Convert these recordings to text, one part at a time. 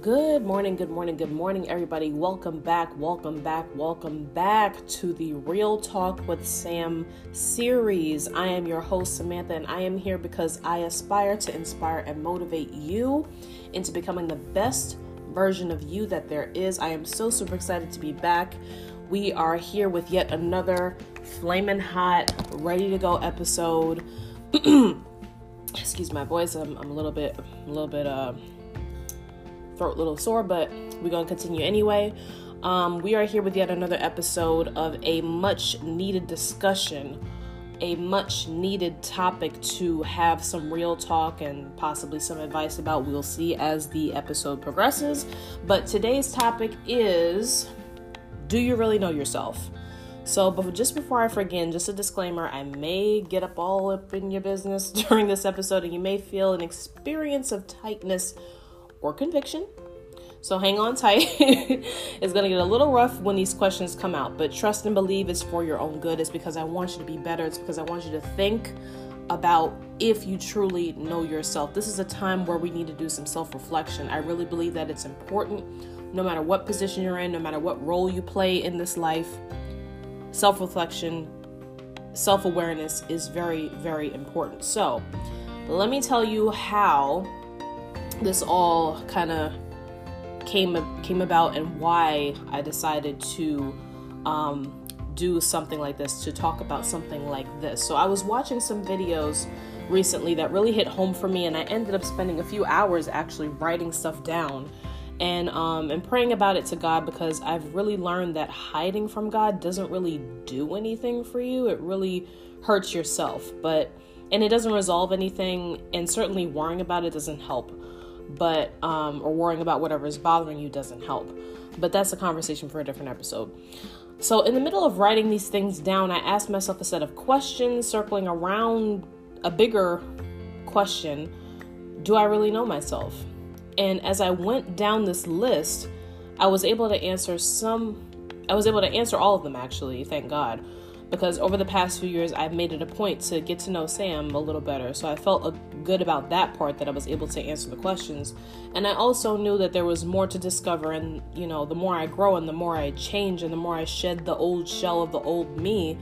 Good morning, good morning, good morning, everybody. Welcome back, welcome back, welcome back to the Real Talk with Sam series. I am your host, Samantha, and I am here because I aspire to inspire and motivate you into becoming the best version of you that there is. I am so super excited to be back. We are here with yet another flaming hot, ready to go episode. Excuse my voice. I'm, I'm a little bit, a little bit, uh, throat a little sore, but we're going to continue anyway. Um, we are here with yet another episode of a much needed discussion, a much needed topic to have some real talk and possibly some advice about. We'll see as the episode progresses. But today's topic is Do you really know yourself? So, but just before I forget, just a disclaimer I may get up all up in your business during this episode, and you may feel an experience of tightness or conviction. So hang on tight. it's going to get a little rough when these questions come out, but trust and believe it's for your own good. It's because I want you to be better. It's because I want you to think about if you truly know yourself. This is a time where we need to do some self reflection. I really believe that it's important, no matter what position you're in, no matter what role you play in this life. Self reflection, self awareness is very, very important. So, let me tell you how this all kind of came came about and why I decided to um, do something like this to talk about something like this. So I was watching some videos recently that really hit home for me, and I ended up spending a few hours actually writing stuff down and um, and praying about it to God because I've really learned that hiding from God doesn't really do anything for you. It really hurts yourself, but and it doesn't resolve anything, and certainly worrying about it doesn't help but um, or worrying about whatever is bothering you doesn't help. But that's a conversation for a different episode. So, in the middle of writing these things down, I asked myself a set of questions circling around a bigger question Do I really know myself? And as I went down this list, I was able to answer some, I was able to answer all of them actually, thank God because over the past few years I've made it a point to get to know Sam a little better. So I felt good about that part that I was able to answer the questions. And I also knew that there was more to discover and you know, the more I grow and the more I change and the more I shed the old shell of the old me,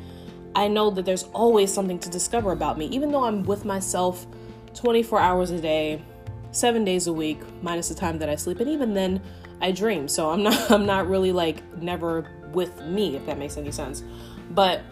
I know that there's always something to discover about me even though I'm with myself 24 hours a day, 7 days a week minus the time that I sleep and even then I dream. So I'm not I'm not really like never with me if that makes any sense. But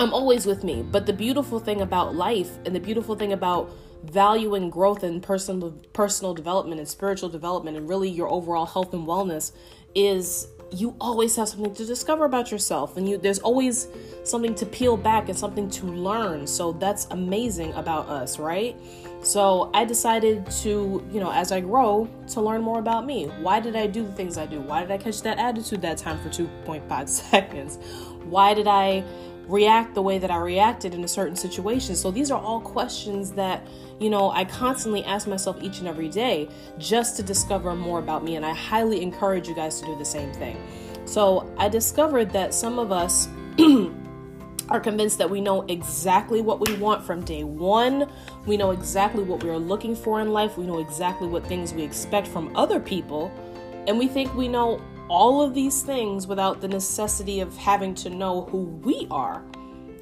I'm always with me. But the beautiful thing about life and the beautiful thing about valuing growth and personal personal development and spiritual development and really your overall health and wellness is you always have something to discover about yourself. And you there's always something to peel back and something to learn. So that's amazing about us right? So i decided to you know as i grow to learn more about me. Why did i do the things i do? Why did i catch that attitude that time for 2.5 seconds why did I react the way that I reacted in a certain situation? So these are all questions that, you know, I constantly ask myself each and every day just to discover more about me. And I highly encourage you guys to do the same thing. So I discovered that some of us are convinced that we know exactly what we want from day one. We know exactly what we are looking for in life. We know exactly what things we expect from other people. And we think we know all of these things without the necessity of having to know who we are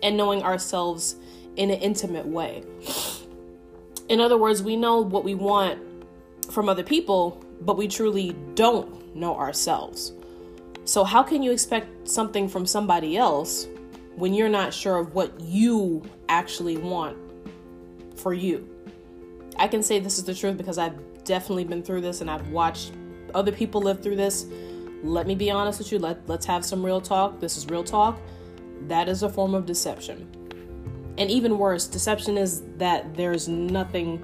and knowing ourselves in an intimate way. In other words, we know what we want from other people, but we truly don't know ourselves. So, how can you expect something from somebody else when you're not sure of what you actually want for you? I can say this is the truth because I've definitely been through this and I've watched other people live through this let me be honest with you. Let, let's have some real talk. This is real talk. That is a form of deception. And even worse, deception is that there's nothing,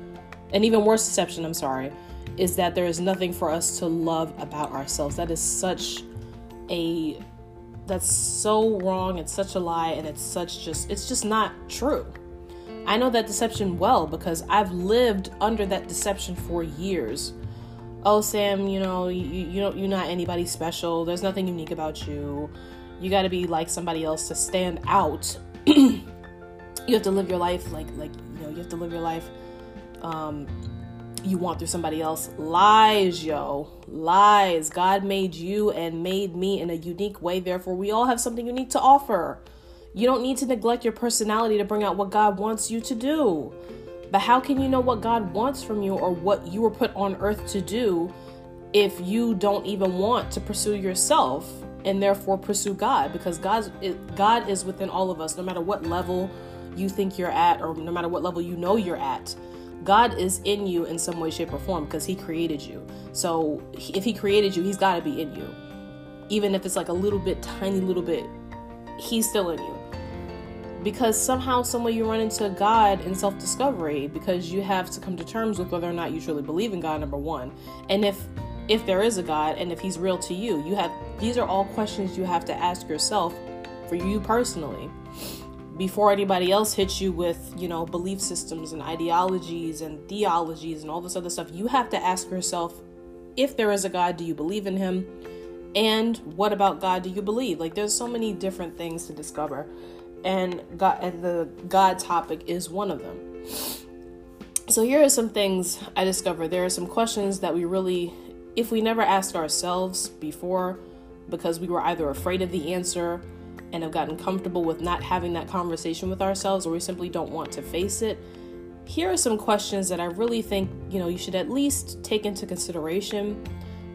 and even worse, deception, I'm sorry, is that there is nothing for us to love about ourselves. That is such a, that's so wrong. It's such a lie, and it's such just, it's just not true. I know that deception well because I've lived under that deception for years oh Sam, you know, you, you don't you're not anybody special. There's nothing unique about you. You got to be like somebody else to stand out. you have to live your life like like you know you have to live your life. Um, you want through somebody else. Lies, yo. Lies. God made you and made me in a unique way. Therefore, we all have something unique to offer. You don't need to neglect your personality to bring out what God wants you to do. But how can you know what God wants from you or what you were put on earth to do if you don't even want to pursue yourself and therefore pursue God? Because God's God is within all of us, no matter what level you think you're at or no matter what level you know you're at. God is in you in some way, shape, or form because He created you. So if He created you, He's got to be in you. Even if it's like a little bit, tiny little bit, He's still in you. Because somehow, someway, you run into God in self discovery because you have to come to terms with whether or not you truly believe in God, number one. And if if there is a God and if he's real to you, you have these are all questions you have to ask yourself for you personally before anybody else hits you with, you know, belief systems and ideologies and theologies and all this other stuff, you have to ask yourself if there is a God, do you believe in him? And what about God do you believe? Like there's so many different things to discover. And God and the God topic is one of them. So here are some things I discovered. There are some questions that we really if we never asked ourselves before because we were either afraid of the answer and have gotten comfortable with not having that conversation with ourselves or we simply don't want to face it, here are some questions that I really think, you know, you should at least take into consideration.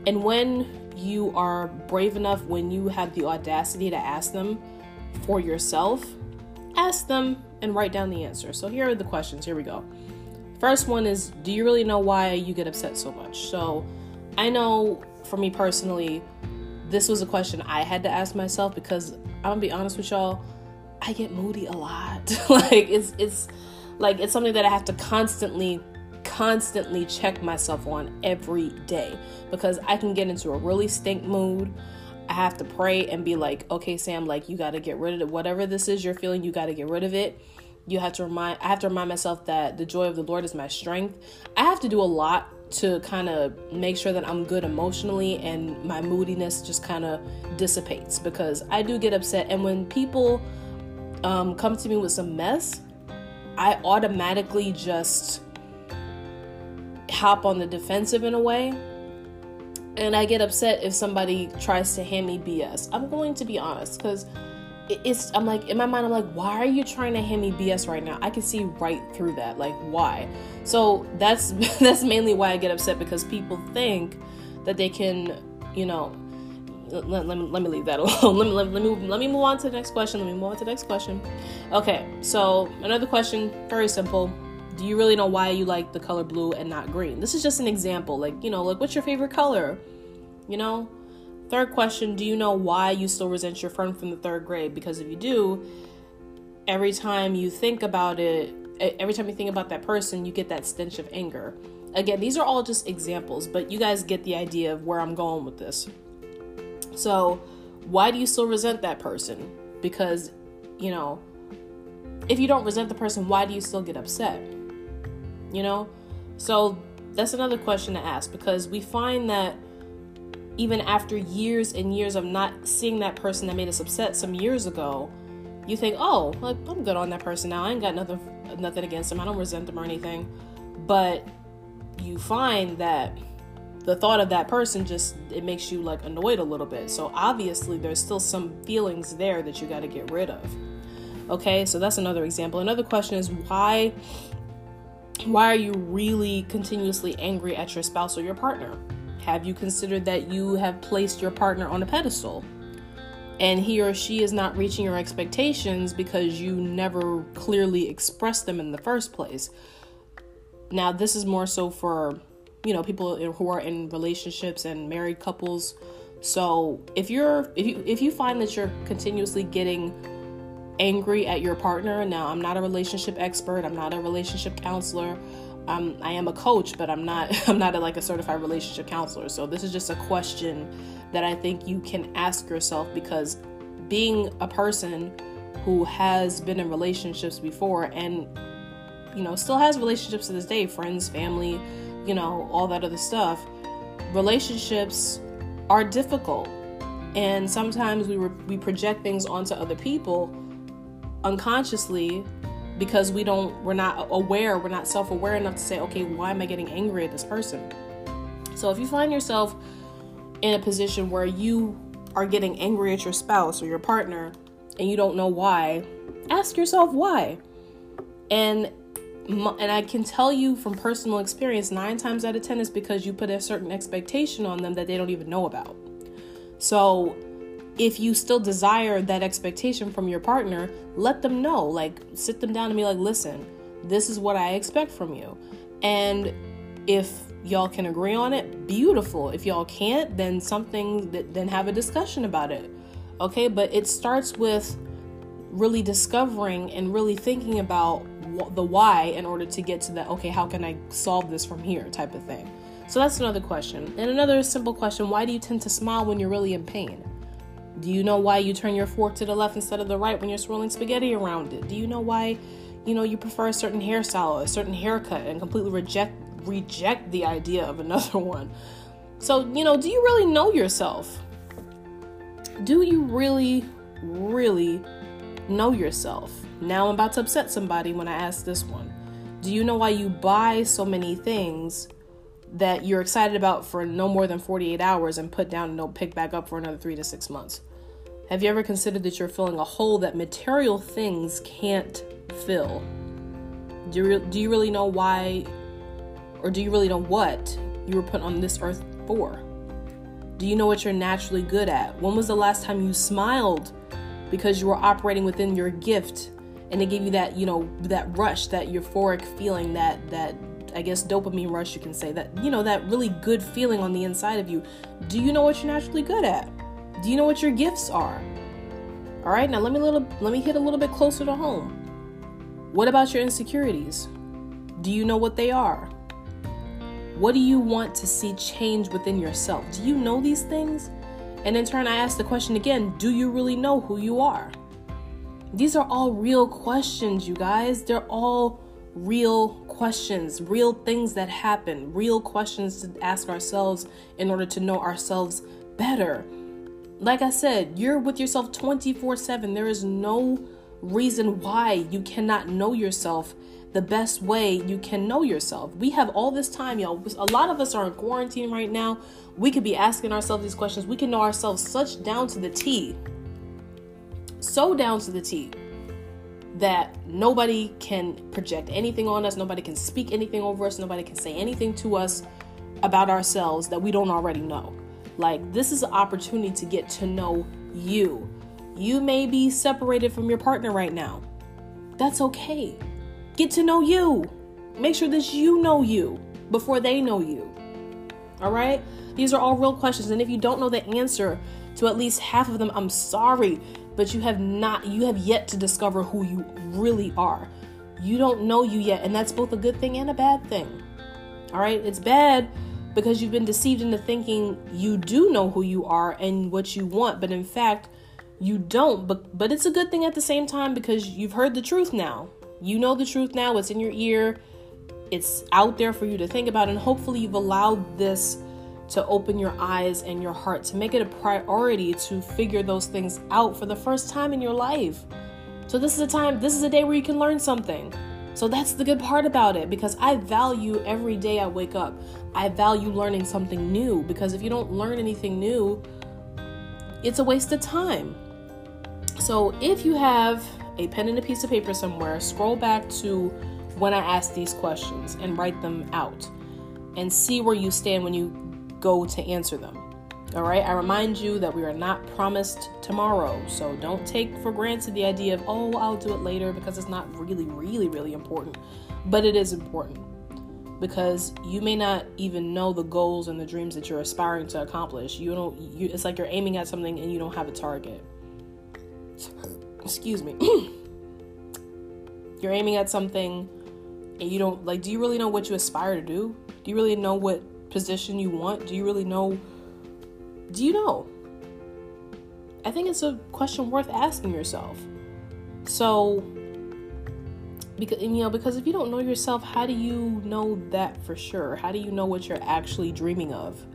And when you are brave enough, when you have the audacity to ask them for yourself, ask them and write down the answer. So here are the questions. Here we go. First one is Do you really know why you get upset so much? So I know for me personally, this was a question I had to ask myself because I'm gonna be honest with y'all, I get moody a lot. like it's it's like it's something that I have to constantly constantly check myself on every day because I can get into a really stink mood. I have to pray and be like, okay, Sam, like you got to get rid of it. Whatever this is you're feeling, you got to get rid of it. You have to remind, I have to remind myself that the joy of the Lord is my strength. I have to do a lot to kind of make sure that I'm good emotionally and my moodiness just kind of dissipates because I do get upset. And when people um, come to me with some mess, I automatically just hop on the defensive in a way. And I get upset if somebody tries to hand me BS. I'm going to be honest because it's I'm like in my mind I'm like why are you trying to hand me BS right now? I can see right through that. Like why? So that's that's mainly why I get upset because people think that they can, you know, let, let, me, let me leave that alone. let, me, let, let, me let me move on to the next question. Let me move on to the next question. Okay, so another question, very simple. Do you really know why you like the color blue and not green? This is just an example. Like, you know, like what's your favorite color? You know, Third question Do you know why you still resent your friend from the third grade? Because if you do, every time you think about it, every time you think about that person, you get that stench of anger. Again, these are all just examples, but you guys get the idea of where I'm going with this. So, why do you still resent that person? Because, you know, if you don't resent the person, why do you still get upset? You know? So, that's another question to ask because we find that even after years and years of not seeing that person that made us upset some years ago, you think, oh, like, I'm good on that person now. I ain't got nothing nothing against them. I don't resent them or anything. But you find that the thought of that person just it makes you like annoyed a little bit. So obviously there's still some feelings there that you got to get rid of. Okay? So that's another example. Another question is why why are you really continuously angry at your spouse or your partner? Have you considered that you have placed your partner on a pedestal? And he or she is not reaching your expectations because you never clearly expressed them in the first place. Now, this is more so for, you know, people who are in relationships and married couples. So, if you're if you if you find that you're continuously getting angry at your partner, now I'm not a relationship expert, I'm not a relationship counselor, I'm I am a coach, but I'm not I'm not a, like a certified relationship counselor. So this is just a question that I think you can ask yourself because being a person who has been in relationships before and you know still has relationships to this day, friends, family, you know, all that other stuff. Relationships are difficult. And sometimes we re- we project things onto other people unconsciously because we don't we're not aware we're not self-aware enough to say okay why am i getting angry at this person so if you find yourself in a position where you are getting angry at your spouse or your partner and you don't know why ask yourself why and and I can tell you from personal experience, nine times out of ten is because you put a certain expectation on them that they don't even know about. So, if you still desire that expectation from your partner, let them know. Like, sit them down and be like, listen, this is what I expect from you. And if y'all can agree on it, beautiful. If y'all can't, then something, then have a discussion about it. Okay, but it starts with really discovering and really thinking about the why in order to get to that okay how can i solve this from here type of thing so that's another question and another simple question why do you tend to smile when you're really in pain do you know why you turn your fork to the left instead of the right when you're swirling spaghetti around it? Do you know why you know you prefer a certain hairstyle a certain haircut and completely reject reject the idea of another one? So you know do you really know yourself? Do you really really know yourself? Now I'm about to upset somebody when I ask this one. Do you know why you buy so many things that you're excited about for no more than 48 hours and put down and don't pick back up for another three to six months? Have you ever considered that you're filling a hole that material things can't fill? Do you, do you really know why, or do you really know what you were put on this earth for? Do you know what you're naturally good at? When was the last time you smiled because you were operating within your gift and it gave you that you know that rush that euphoric feeling that that i guess dopamine rush you can say that you know that really good feeling on the inside of you. Do you know what you're naturally good at? Do you know what your gifts are? All right now let me little let me hit a little bit closer to home. What about your insecurities? Do you know what they are? What do you want to see change within yourself? Do you know these things? And in turn i ask the question again do you really know who you are? These are all real questions, you guys. They're all real questions, real things that happen, real questions to ask ourselves in order to know ourselves better. Like I said, you're with yourself 24 7. There is no reason why you cannot know yourself the best way you can know yourself. We have all this time, y'all. A lot of us are in quarantine right now. We could be asking ourselves these questions. We can know ourselves such down to the T so down to the T that nobody can project anything on us, nobody can speak anything over us, nobody can say anything to us about ourselves that we don't already know. Like, this is an opportunity to get to know you. You may be separated from your partner right now. That's okay. Get to know you. Make sure that you know you before they know you. All right? These are all real questions. And if you don't know the answer to at least half of them, I'm sorry but you have not you have yet to discover who you really are. You don't know you yet, and that's both a good thing and a bad thing. All right? It's bad because you've been deceived into thinking you do know who you are and what you want, but in fact, you don't. But but it's a good thing at the same time because you've heard the truth now. You know the truth now, it's in your ear. It's out there for you to think about and hopefully you've allowed this to open your eyes and your heart, to make it a priority to figure those things out for the first time in your life. So, this is a time, this is a day where you can learn something. So, that's the good part about it because I value every day I wake up. I value learning something new because if you don't learn anything new, it's a waste of time. So, if you have a pen and a piece of paper somewhere, scroll back to when I asked these questions and write them out and see where you stand when you go to answer them. All right, I remind you that we are not promised tomorrow, so don't take for granted the idea of, oh, I'll do it later because it's not really, really, really important. But it is important because you may not even know the goals and the dreams that you're aspiring to accomplish. You don't, you, it's like you're aiming at something and you don't have a target. Excuse me. you're aiming at something and you don't, like, do you really know what you aspire to do? Do you really know what position you want? Do you really know? Do you know? I think it's a question worth asking yourself. So, because you know, because if you don't know yourself, how do you know that for sure? How do you know what you're actually dreaming of?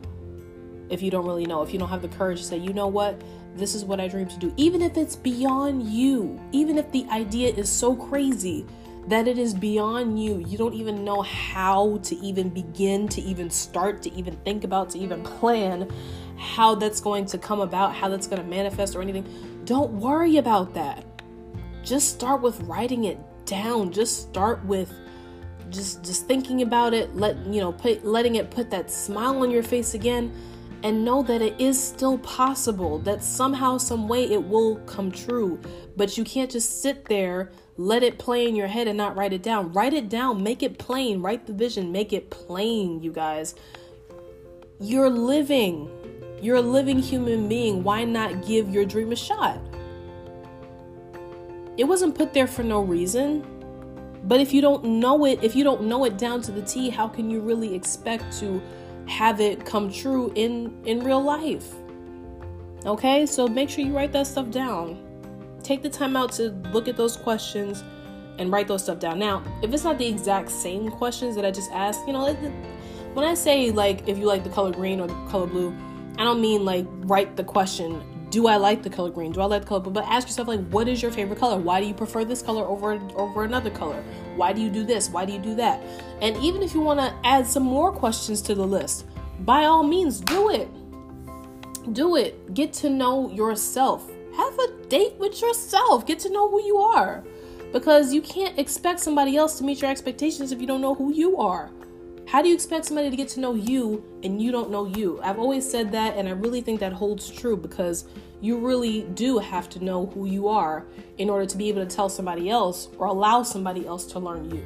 If you don't really know, if you don't have the courage to say, you know what, this is what I dream to do, even if it's beyond you, even if the idea is so crazy that it is beyond you. You don't even know how to even begin, to even start, to even think about, to even plan how that's going to come about, how that's going to manifest or anything. Don't worry about that. Just start with writing it down. Just start with just just thinking about it, let you know, put, letting it put that smile on your face again and know that it is still possible that somehow some way it will come true but you can't just sit there let it play in your head and not write it down. Write it down. Make it plain. Write the vision. Make it plain you guys. You're living. You're a living human being. Why not give your dream a shot? It wasn't put there for no reason. But if you don't know it if you don't know it down to the t how can you really expect to have it come true in in real life. Okay? So make sure you write that stuff down. Take the time out to look at those questions and write those stuff down. Now, if it's not the exact same questions that I just asked, you know, when I say like if you like the color green or the color blue, I don't mean like write the question do I like the color green? Do I like the color? Blue? But ask yourself like, what is your favorite color? Why do you prefer this color over over another color? Why do you do this? Why do you do that? And even if you want to add some more questions to the list, by all means, do it. Do it. Get to know yourself. Have a date with yourself. Get to know who you are, because you can't expect somebody else to meet your expectations if you don't know who you are. How do you expect somebody to get to know you and you don't know you? I've always said that, and I really think that holds true because you really do have to know who you are in order to be able to tell somebody else or allow somebody else to learn you.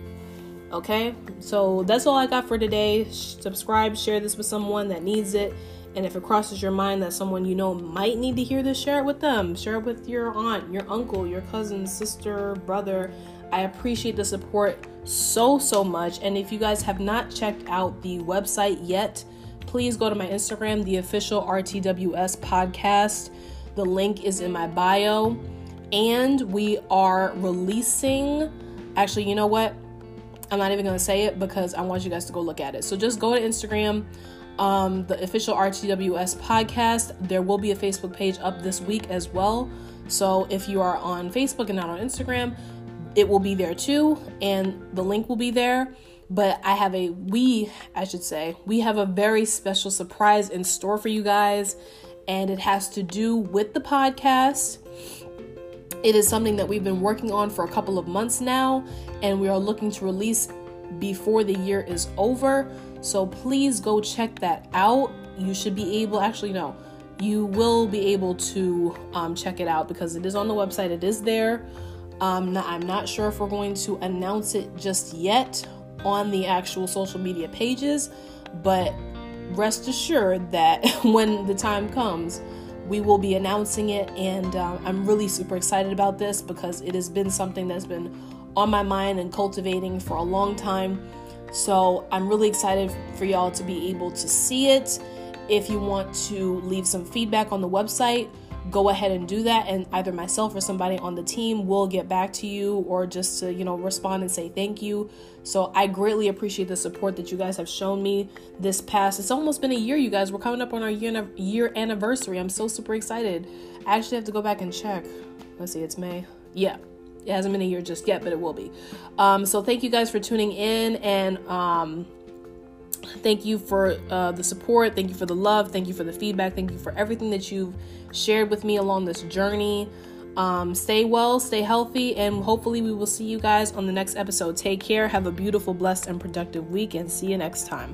Okay, so that's all I got for today. Subscribe, share this with someone that needs it. And if it crosses your mind that someone you know might need to hear this, share it with them. Share it with your aunt, your uncle, your cousin, sister, brother. I appreciate the support so, so much. And if you guys have not checked out the website yet, please go to my Instagram, the official RTWS podcast. The link is in my bio. And we are releasing, actually, you know what? I'm not even going to say it because I want you guys to go look at it. So just go to Instagram, um, the official RTWS podcast. There will be a Facebook page up this week as well. So if you are on Facebook and not on Instagram, it will be there too, and the link will be there. But I have a, we, I should say, we have a very special surprise in store for you guys, and it has to do with the podcast. It is something that we've been working on for a couple of months now, and we are looking to release before the year is over. So please go check that out. You should be able, actually, no, you will be able to um, check it out because it is on the website, it is there. Um, I'm not sure if we're going to announce it just yet on the actual social media pages, but rest assured that when the time comes, we will be announcing it. And uh, I'm really super excited about this because it has been something that's been on my mind and cultivating for a long time. So I'm really excited for y'all to be able to see it. If you want to leave some feedback on the website, go ahead and do that and either myself or somebody on the team will get back to you or just to you know respond and say thank you. So i greatly appreciate the support that you guys have shown me this past it's almost been a year you guys. We're coming up on our year, year anniversary. I'm so super excited. I actually have to go back and check. Let's see it's may. Yeah it hasn't been a year just yet but it will be um, so thank you guys for tuning in and um, Thank you for uh, the support. Thank you for the love. Thank you for the feedback. Thank you for everything that you've shared with me along this journey. Um, stay well, stay healthy, and hopefully, we will see you guys on the next episode. Take care. Have a beautiful, blessed, and productive week, and see you next time.